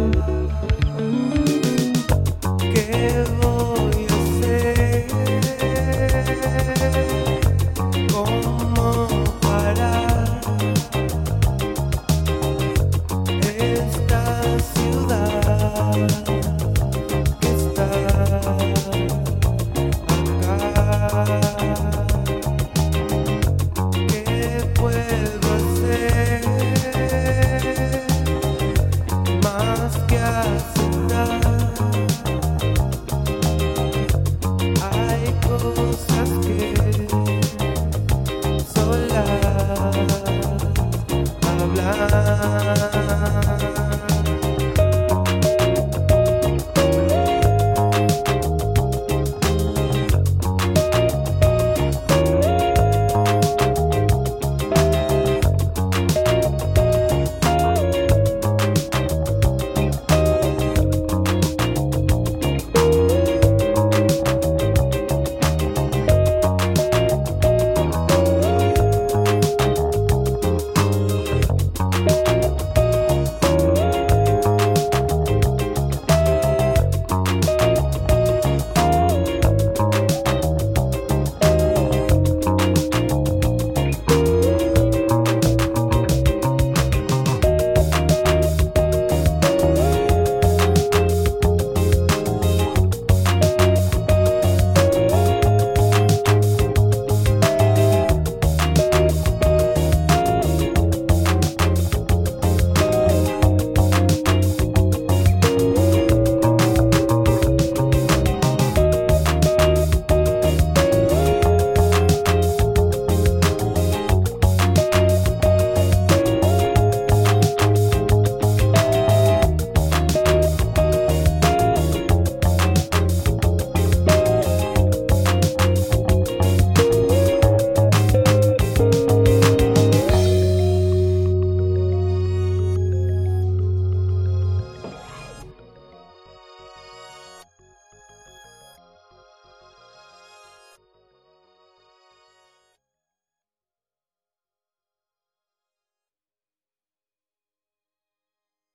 down.